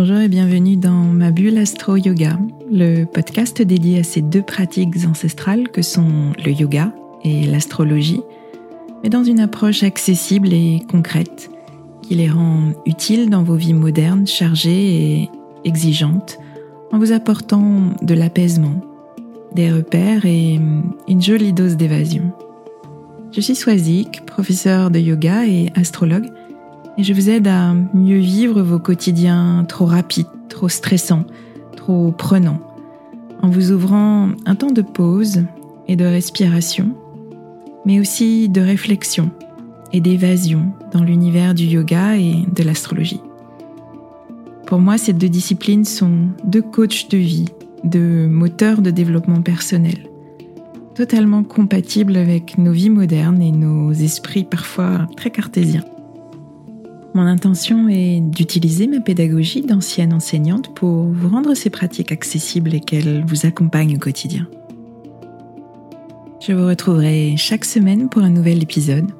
Bonjour et bienvenue dans ma bulle Astro Yoga, le podcast dédié à ces deux pratiques ancestrales que sont le yoga et l'astrologie, mais dans une approche accessible et concrète qui les rend utiles dans vos vies modernes, chargées et exigeantes, en vous apportant de l'apaisement, des repères et une jolie dose d'évasion. Je suis Swazik, professeur de yoga et astrologue, et je vous aide à mieux vivre vos quotidiens trop rapides, trop stressants, trop prenants, en vous ouvrant un temps de pause et de respiration, mais aussi de réflexion et d'évasion dans l'univers du yoga et de l'astrologie. Pour moi, ces deux disciplines sont deux coachs de vie, deux moteurs de développement personnel, totalement compatibles avec nos vies modernes et nos esprits parfois très cartésiens. Mon intention est d'utiliser ma pédagogie d'ancienne enseignante pour vous rendre ces pratiques accessibles et qu'elles vous accompagnent au quotidien. Je vous retrouverai chaque semaine pour un nouvel épisode.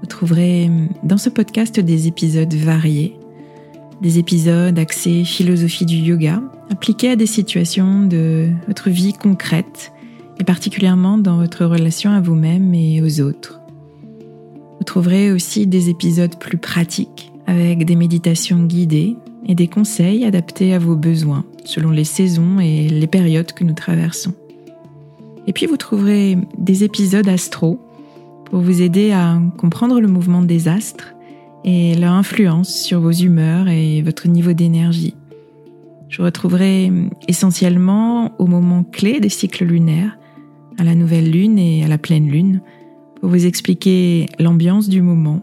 Vous trouverez dans ce podcast des épisodes variés, des épisodes axés philosophie du yoga, appliqués à des situations de votre vie concrète et particulièrement dans votre relation à vous-même et aux autres. Vous trouverez aussi des épisodes plus pratiques avec des méditations guidées et des conseils adaptés à vos besoins selon les saisons et les périodes que nous traversons. Et puis vous trouverez des épisodes astro pour vous aider à comprendre le mouvement des astres et leur influence sur vos humeurs et votre niveau d'énergie. Je retrouverai essentiellement au moment clé des cycles lunaires, à la nouvelle lune et à la pleine lune, pour vous expliquer l'ambiance du moment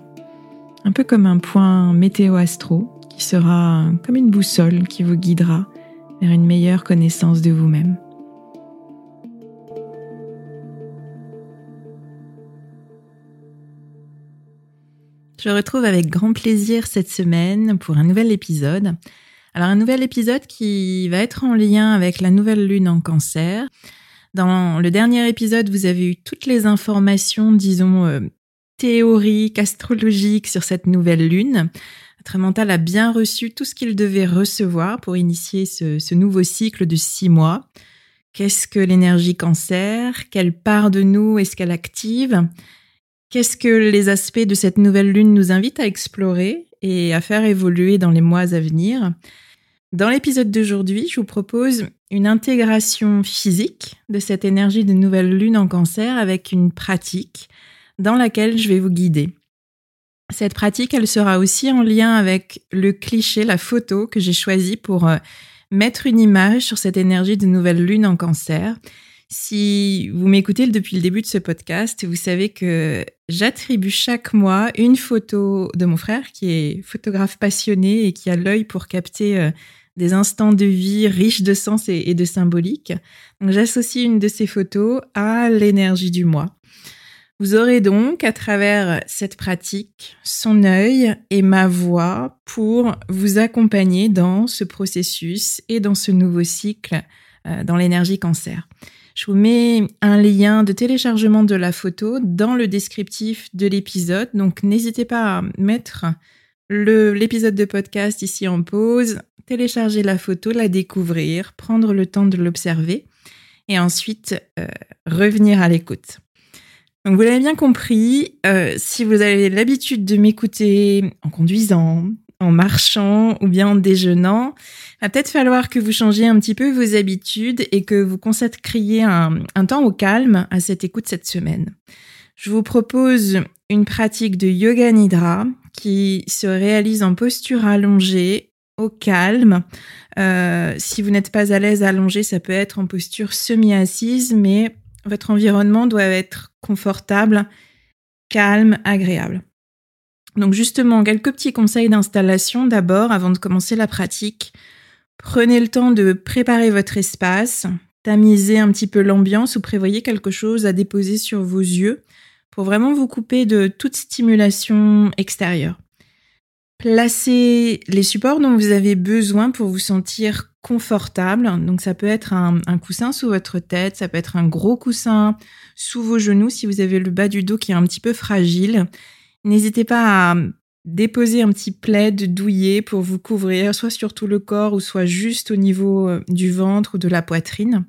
un peu comme un point météo-astro qui sera comme une boussole qui vous guidera vers une meilleure connaissance de vous-même. Je retrouve avec grand plaisir cette semaine pour un nouvel épisode. Alors un nouvel épisode qui va être en lien avec la nouvelle lune en cancer. Dans le dernier épisode, vous avez eu toutes les informations, disons, euh, théorique, astrologique sur cette nouvelle lune. Votre mental a bien reçu tout ce qu'il devait recevoir pour initier ce, nouveau cycle de six mois. Qu'est-ce que l'énergie cancer? Quelle part de nous est-ce qu'elle active? Qu'est-ce que les aspects de cette nouvelle lune nous invitent à explorer et à faire évoluer dans les mois à venir? Dans l'épisode d'aujourd'hui, je vous propose une intégration physique de cette énergie de nouvelle lune en cancer avec une pratique dans laquelle je vais vous guider. Cette pratique, elle sera aussi en lien avec le cliché, la photo que j'ai choisi pour euh, mettre une image sur cette énergie de nouvelle lune en cancer. Si vous m'écoutez depuis le début de ce podcast, vous savez que j'attribue chaque mois une photo de mon frère qui est photographe passionné et qui a l'œil pour capter euh, des instants de vie riches de sens et de symbolique. J'associe une de ces photos à l'énergie du mois. Vous aurez donc à travers cette pratique son œil et ma voix pour vous accompagner dans ce processus et dans ce nouveau cycle euh, dans l'énergie cancer. Je vous mets un lien de téléchargement de la photo dans le descriptif de l'épisode, donc n'hésitez pas à mettre l'épisode de podcast ici en pause, télécharger la photo, la découvrir, prendre le temps de l'observer et ensuite euh, revenir à l'écoute. Donc vous l'avez bien compris, euh, si vous avez l'habitude de m'écouter en conduisant, en marchant ou bien en déjeunant, va peut-être falloir que vous changiez un petit peu vos habitudes et que vous consacriez un, un temps au calme à cette écoute cette semaine. Je vous propose une pratique de yoga nidra qui se réalise en posture allongée, au calme. Euh, si vous n'êtes pas à l'aise allongé, ça peut être en posture semi-assise, mais votre environnement doit être confortable, calme, agréable. Donc justement, quelques petits conseils d'installation d'abord avant de commencer la pratique. Prenez le temps de préparer votre espace, tamiser un petit peu l'ambiance ou prévoyez quelque chose à déposer sur vos yeux pour vraiment vous couper de toute stimulation extérieure. Placez les supports dont vous avez besoin pour vous sentir confortable. Donc ça peut être un, coussin sous votre tête, ça peut être un gros coussin sous vos genoux si vous avez le bas du dos qui est un petit peu fragile. N'hésitez pas à déposer un petit plaid douillet pour vous couvrir, soit sur tout le corps ou soit juste au niveau euh, du ventre ou de la poitrine.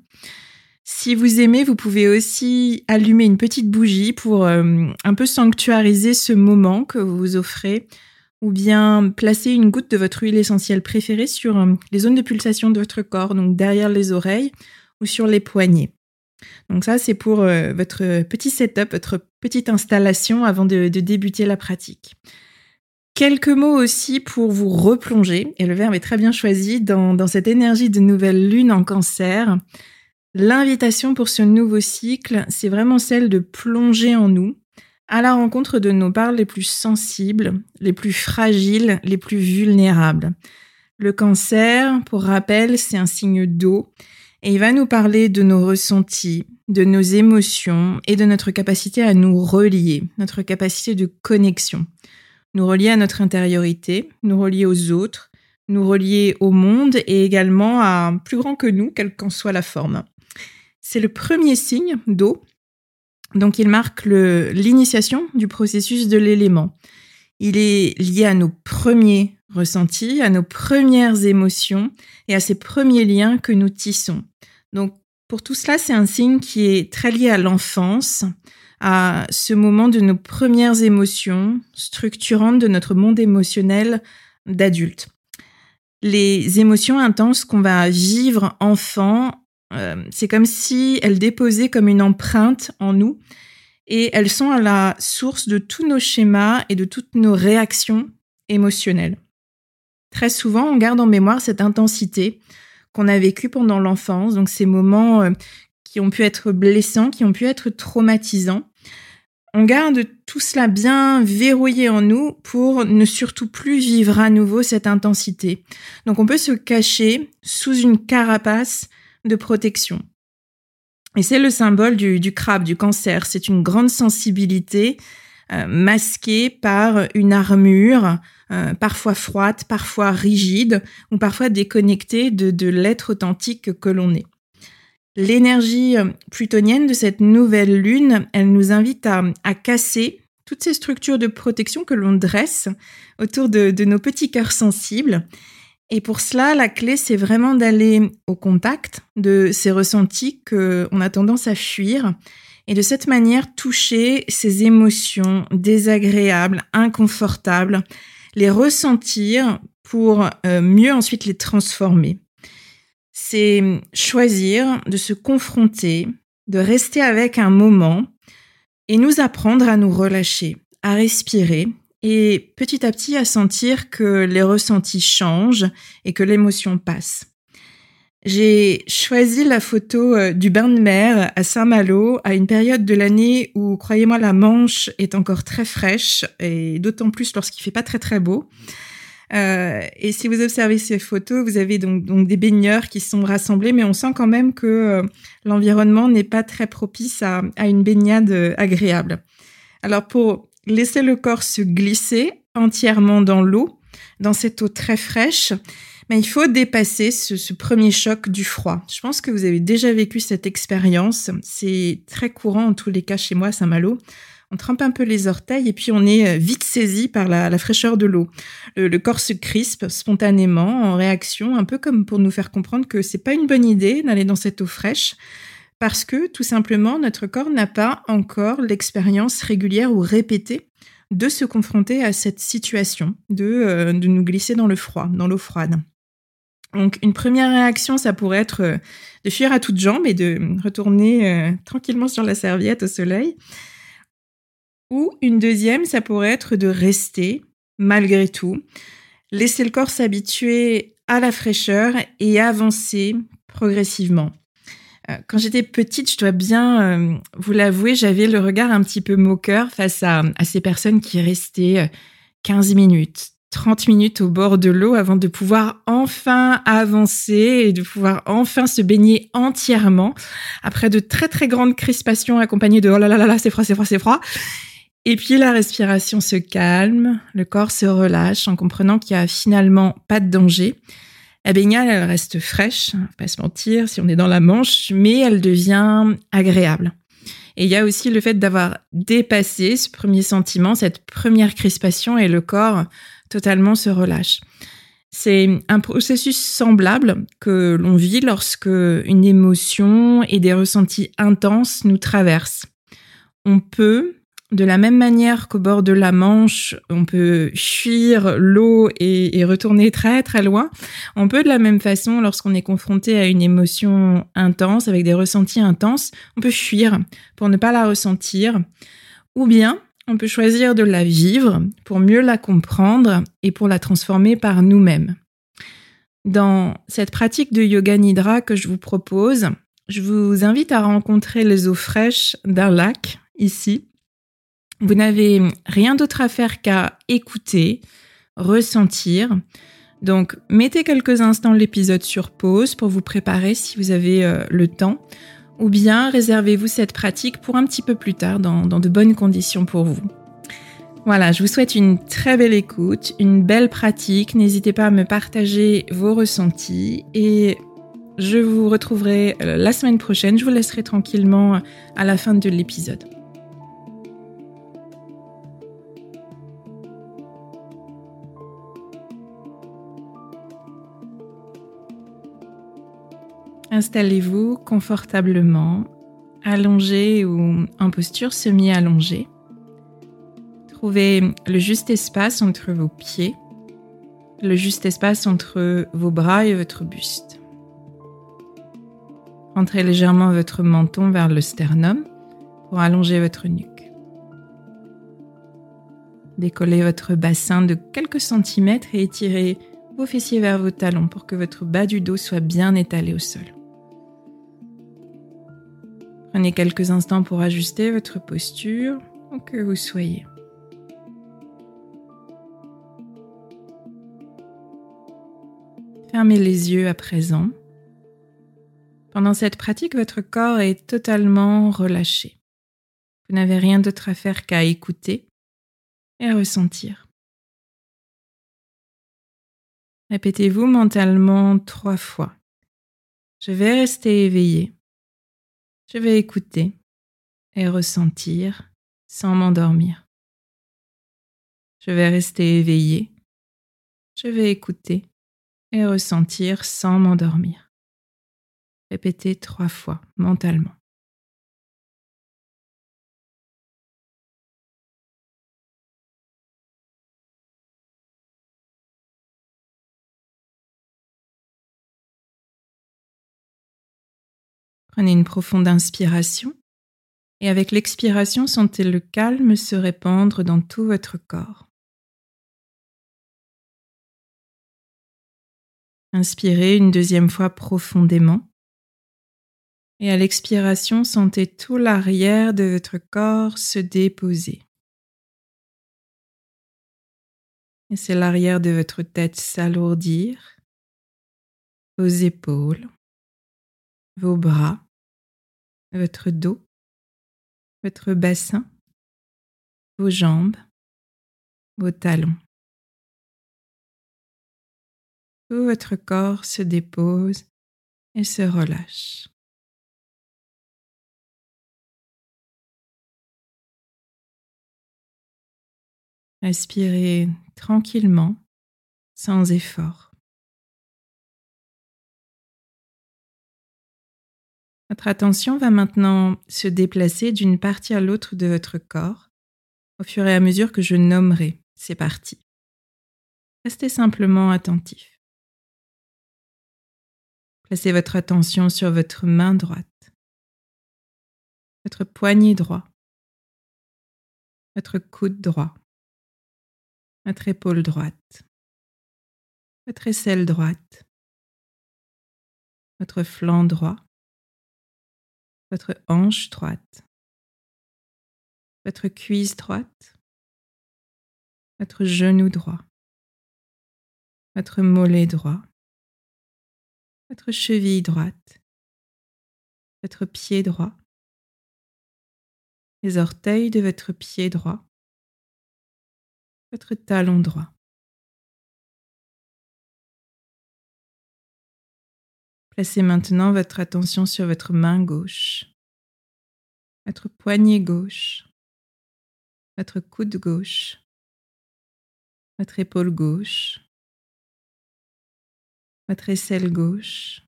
Si vous aimez, vous pouvez aussi allumer une petite bougie pour euh, un peu sanctuariser ce moment que vous vous offrez, ou bien placer une goutte de votre huile essentielle préférée sur euh, les zones de pulsation de votre corps, donc derrière les oreilles ou sur les poignets. Donc ça, c'est pour euh, votre petit setup, votre petite installation avant de, débuter la pratique. Quelques mots aussi pour vous replonger, et le verbe est très bien choisi, dans, dans cette énergie de nouvelle lune en cancer. L'invitation pour ce nouveau cycle, c'est vraiment celle de plonger en nous, à la rencontre de nos parts les plus sensibles, les plus fragiles, les plus vulnérables. Le cancer, pour rappel, c'est un signe d'eau et il va nous parler de nos ressentis, de nos émotions et de notre capacité à nous relier, notre capacité de connexion. Nous relier à notre intériorité, nous relier aux autres, nous relier au monde et également à plus grand que nous, quelle qu'en soit la forme. C'est le premier signe d'eau. Donc il marque l'initiation du processus de l'élément. Il est lié à nos premiers ressentis, à nos premières émotions et à ces premiers liens que nous tissons. Donc pour tout cela, c'est un signe qui est très lié à l'enfance, à ce moment de nos premières émotions structurantes de notre monde émotionnel d'adulte. Les émotions intenses qu'on va vivre enfant euh, c'est comme si elles déposaient comme une empreinte en nous et elles sont à la source de tous nos schémas et de toutes nos réactions émotionnelles. Très souvent, on garde en mémoire cette intensité qu'on a vécue pendant l'enfance, donc ces moments euh, qui ont pu être blessants, qui ont pu être traumatisants. On garde tout cela bien verrouillé en nous pour ne surtout plus vivre à nouveau cette intensité. Donc on peut se cacher sous une carapace de protection. Et c'est le symbole du, crabe, du cancer. C'est une grande sensibilité euh, masquée par une armure, euh, parfois froide, parfois rigide, ou parfois déconnectée de, l'être authentique que l'on est. L'énergie euh, plutonienne de cette nouvelle lune, elle nous invite à, casser toutes ces structures de protection que l'on dresse autour de, de nos petits cœurs sensibles et pour cela, la clé, c'est vraiment d'aller au contact de ces ressentis qu'on a tendance à fuir et de cette manière toucher ces émotions désagréables, inconfortables, les ressentir pour euh, mieux ensuite les transformer. C'est choisir de se confronter, de rester avec un moment et nous apprendre à nous relâcher, à respirer et petit à petit à sentir que les ressentis changent et que l'émotion passe. J'ai choisi la photo euh, du bain de mer à Saint-Malo à une période de l'année où, croyez-moi, la Manche est encore très fraîche et d'autant plus lorsqu'il fait pas très très beau. Euh, et si vous observez ces photos, vous avez donc, donc, des baigneurs qui sont rassemblés, mais on sent quand même que euh, l'environnement n'est pas très propice à, à, une baignade agréable. Alors pour laisser le corps se glisser entièrement dans l'eau, dans cette eau très fraîche, mais il faut dépasser ce, premier choc du froid. Je pense que vous avez déjà vécu cette expérience. C'est très courant en tous les cas chez moi à Saint-Malo. On trempe un peu les orteils et puis on est euh, vite saisi par la, fraîcheur de l'eau. Le, corps se crispe spontanément en réaction, un peu comme pour nous faire comprendre que c'est pas une bonne idée d'aller dans cette eau fraîche parce que tout simplement notre corps n'a pas encore l'expérience régulière ou répétée de se confronter à cette situation, de, euh, nous glisser dans le froid, dans l'eau froide. Donc une première réaction, ça pourrait être euh, de fuir à toutes jambes et de retourner euh, tranquillement sur la serviette au soleil. Ou une deuxième, ça pourrait être de rester malgré tout, laisser le corps s'habituer à la fraîcheur et avancer progressivement. Euh, quand j'étais petite, je dois bien euh, vous l'avouer, j'avais le regard un petit peu moqueur face à, ces personnes qui restaient 15 euh, minutes, 30 minutes au bord de l'eau avant de pouvoir enfin avancer et de pouvoir enfin se baigner entièrement après de très très grandes crispations accompagnées de oh là là là là, c'est froid, c'est froid, c'est froid. Et puis la respiration se calme, le corps se relâche en comprenant qu'il n'y a finalement pas de danger la baignade, elle reste fraîche, pas se mentir, si on est dans la Manche, mais elle devient agréable. Et il y a aussi le fait d'avoir dépassé ce premier sentiment, cette première crispation et le corps totalement se relâche. C'est un processus semblable que l'on vit lorsque une émotion et des ressentis intenses nous traversent. On peut, de la même manière qu'au bord de la Manche, on peut fuir l'eau et, retourner très très loin, on peut de la même façon, lorsqu'on est confronté à une émotion intense, avec des ressentis intenses, on peut fuir pour ne pas la ressentir, ou bien on peut choisir de la vivre pour mieux la comprendre et pour la transformer par nous-mêmes. Dans cette pratique de yoga nidra que je vous propose, je vous invite à rencontrer les eaux fraîches d'un lac ici. Vous n'avez rien d'autre à faire qu'à écouter, ressentir. Donc, mettez quelques instants l'épisode sur pause pour vous préparer si vous avez euh, le temps ou bien réservez-vous cette pratique pour un petit peu plus tard dans, de bonnes conditions pour vous. Voilà, je vous souhaite une très belle écoute, une belle pratique. N'hésitez pas à me partager vos ressentis et je vous retrouverai euh, la semaine prochaine. Je vous laisserai tranquillement à la fin de l'épisode. Installez-vous confortablement, allongé ou en posture semi-allongée. Trouvez le juste espace entre vos pieds, le juste espace entre vos bras et votre buste. Rentrez légèrement votre menton vers le sternum pour allonger votre nuque. Décollez votre bassin de quelques centimètres et étirez vos fessiers vers vos talons pour que votre bas du dos soit bien étalé au sol. Prenez quelques instants pour ajuster votre posture où que vous soyez. Fermez les yeux à présent. Pendant cette pratique, votre corps est totalement relâché. Vous n'avez rien d'autre à faire qu'à écouter et à ressentir. Répétez-vous mentalement trois fois. Je vais rester éveillé. Je vais écouter et ressentir sans m'endormir. Je vais rester éveillé. Je vais écouter et ressentir sans m'endormir. Répétez trois fois mentalement. Prenez une profonde inspiration et avec l'expiration, sentez le calme se répandre dans tout votre corps. Inspirez une deuxième fois profondément. Et à l'expiration, sentez tout l'arrière de votre corps se déposer. Et c'est l'arrière de votre tête s'alourdir, vos épaules, vos bras, votre dos, votre bassin, vos jambes, vos talons. Tout votre corps se dépose et se relâche. Respirez tranquillement, sans effort. Votre attention va maintenant se déplacer d'une partie à l'autre de votre corps. Au fur et à mesure que je nommerai ces parties. Restez simplement attentif. Placez votre attention sur votre main droite, votre poignet droit, votre coude droit, votre épaule droite, votre aisselle droite, votre flanc droit, votre hanche droite, votre cuisse droite, votre genou droit, votre mollet droit, votre cheville droite, votre pied droit, les orteils de votre pied droit, votre talon droit. Placez maintenant votre attention sur votre main gauche. votre poignet gauche, votre coude gauche, votre épaule gauche, votre aisselle gauche,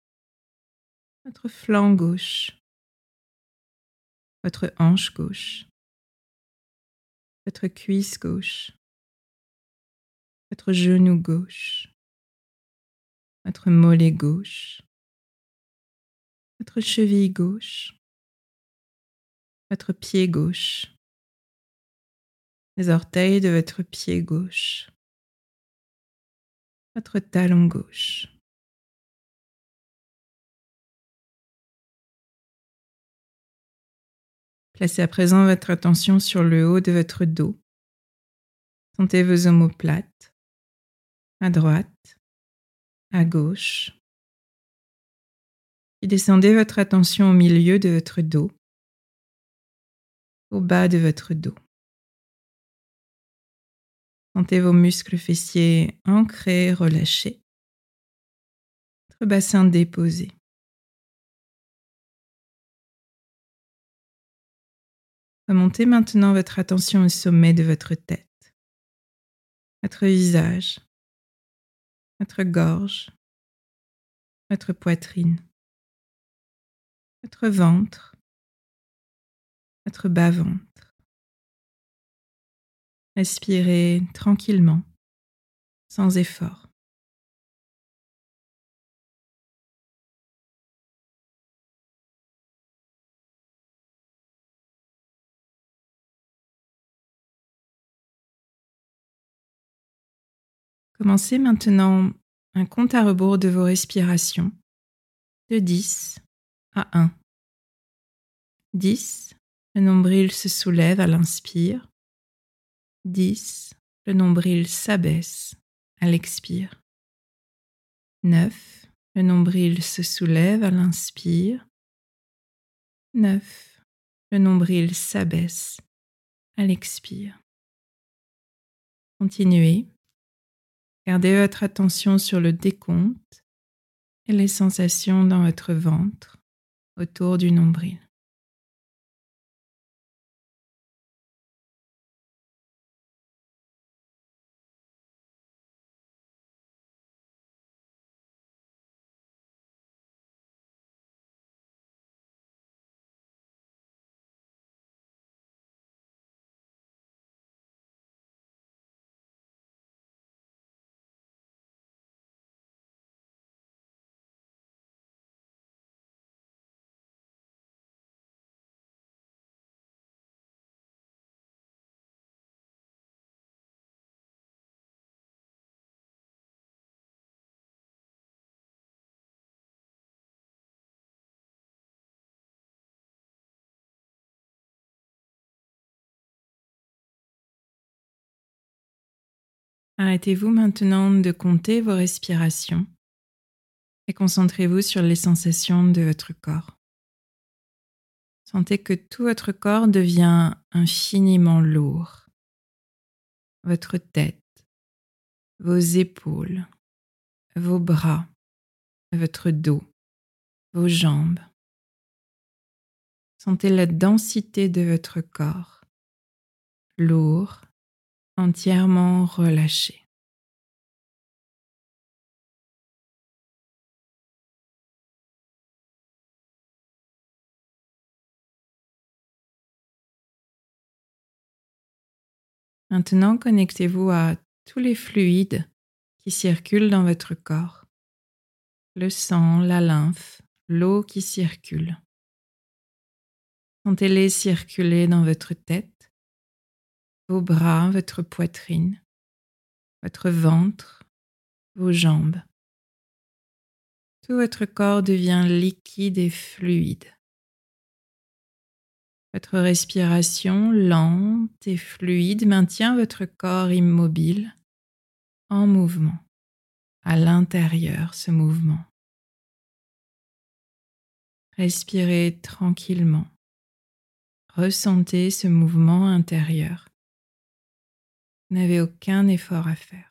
votre flanc gauche, votre hanche gauche, votre cuisse gauche, votre genou gauche, votre mollet gauche, votre cheville gauche, votre pied gauche, les orteils de votre pied gauche, votre talon gauche. Placez à présent votre attention sur le haut de votre dos. Sentez vos omoplates, à droite, à gauche. Et descendez votre attention au milieu de votre dos, au bas de votre dos. Sentez vos muscles fessiers ancrés, relâchés. Votre bassin déposé. Remontez maintenant votre attention au sommet de votre tête, votre visage, votre gorge, votre poitrine, votre ventre, votre bas-ventre. Respirez tranquillement, sans effort. Commencez maintenant un compte à rebours de vos respirations de 10 à 1. 10. Le nombril se soulève à l'inspire. 10. Le nombril s'abaisse à l'expire. 9. Le nombril se soulève à l'inspire. 9. Le nombril s'abaisse à l'expire. Continuez Gardez votre attention sur le décompte et les sensations dans votre ventre autour du nombril. Arrêtez-vous maintenant de compter vos respirations et concentrez-vous sur les sensations de votre corps. Sentez que tout votre corps devient infiniment lourd. Votre tête, vos épaules, vos bras, votre dos, vos jambes. Sentez la densité de votre corps, lourd entièrement relâché. Maintenant, connectez-vous à tous les fluides qui circulent dans votre corps. Le sang, la lymphe, l'eau qui circule. Sentez-les circuler dans votre tête vos bras, votre poitrine, votre ventre, vos jambes. Tout votre corps devient liquide et fluide. Votre respiration lente et fluide maintient votre corps immobile, en mouvement, à l'intérieur ce mouvement. Respirez tranquillement. Ressentez ce mouvement intérieur n'avait aucun effort à faire.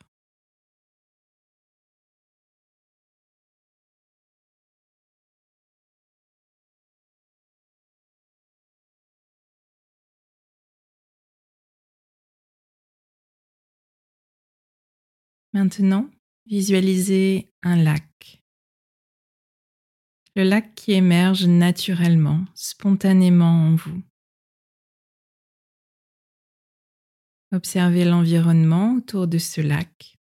Maintenant, visualisez un lac. Le lac qui émerge naturellement, spontanément en vous. Observez l'environnement autour de ce lac,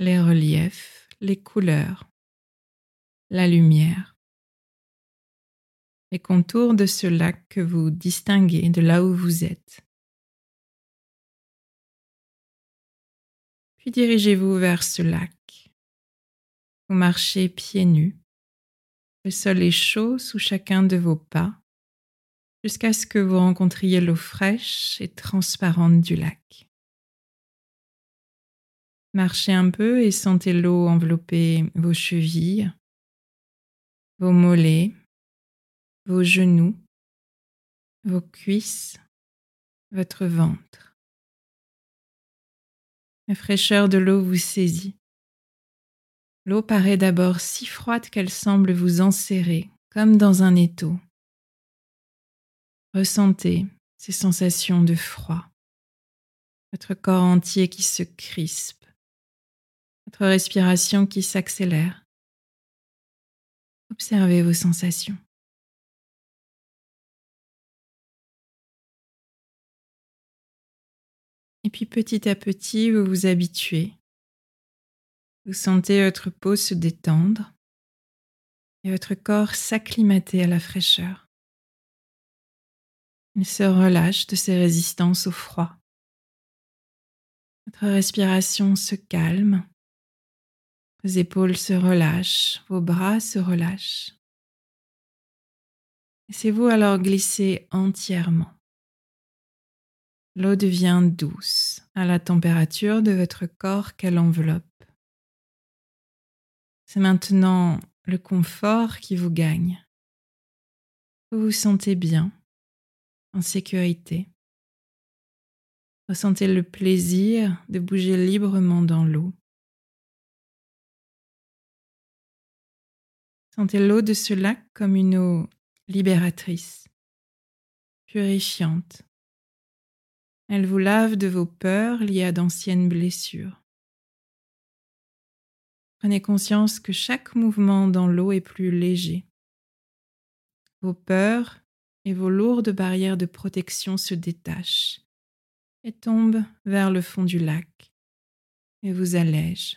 les reliefs, les couleurs, la lumière, les contours de ce lac que vous distinguez de là où vous êtes. Puis dirigez-vous vers ce lac. Vous marchez pieds nus. Le sol est chaud sous chacun de vos pas jusqu'à ce que vous rencontriez l'eau fraîche et transparente du lac. Marchez un peu et sentez l'eau envelopper vos chevilles, vos mollets, vos genoux, vos cuisses, votre ventre. La fraîcheur de l'eau vous saisit. L'eau paraît d'abord si froide qu'elle semble vous enserrer, comme dans un étau. Ressentez ces sensations de froid, votre corps entier qui se crispe, votre respiration qui s'accélère. Observez vos sensations. Et puis petit à petit, vous vous habituez. Vous sentez votre peau se détendre et votre corps s'acclimater à la fraîcheur. Il se relâche de ses résistances au froid. Votre respiration se calme. Vos épaules se relâchent, vos bras se relâchent. Laissez-vous alors glisser entièrement. L'eau devient douce à la température de votre corps qu'elle enveloppe. C'est maintenant le confort qui vous gagne. Vous vous sentez bien, sécurité. Ressentez le plaisir de bouger librement dans l'eau. Sentez l'eau de ce lac comme une eau libératrice, purifiante, elle vous lave de vos peurs liées à d'anciennes blessures. Prenez conscience que chaque mouvement dans l'eau est plus léger. Vos peurs et vos lourdes barrières de protection se détachent et tombent vers le fond du lac et vous allègent.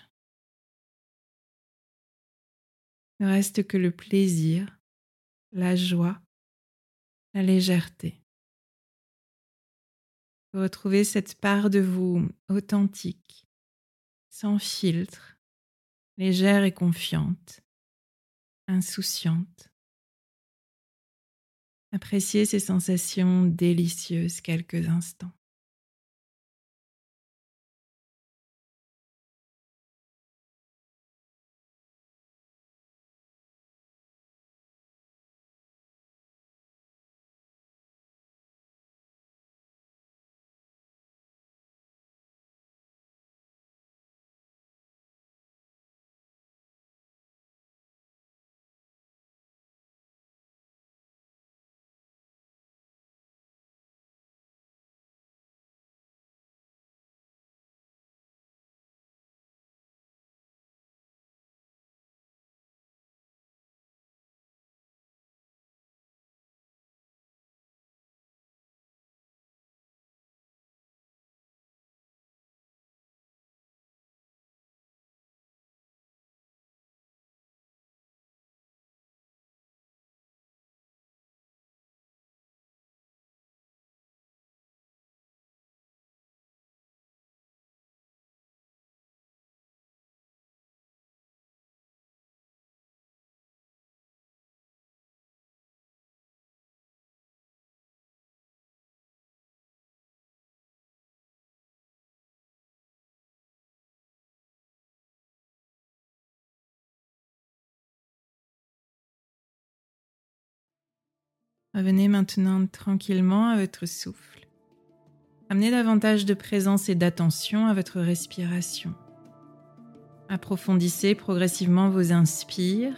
Ne reste que le plaisir, la joie, la légèreté. Retrouvez cette part de vous authentique, sans filtre, légère et confiante, insouciante. Appréciez ces sensations délicieuses quelques instants. Revenez maintenant tranquillement à votre souffle. Amenez davantage de présence et d'attention à votre respiration. Approfondissez progressivement vos inspires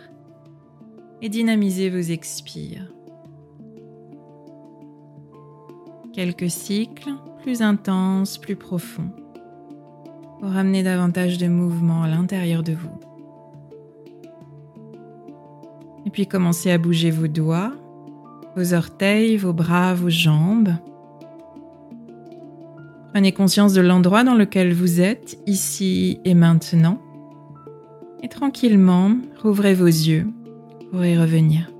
et dynamisez vos expires. Quelques cycles plus intenses, plus profonds. pour ramener davantage de mouvement à l'intérieur de vous. Et puis commencez à bouger vos doigts, vos orteils, vos bras, vos jambes. Prenez conscience de l'endroit dans lequel vous êtes, ici et maintenant. Et tranquillement, rouvrez vos yeux pour y revenir.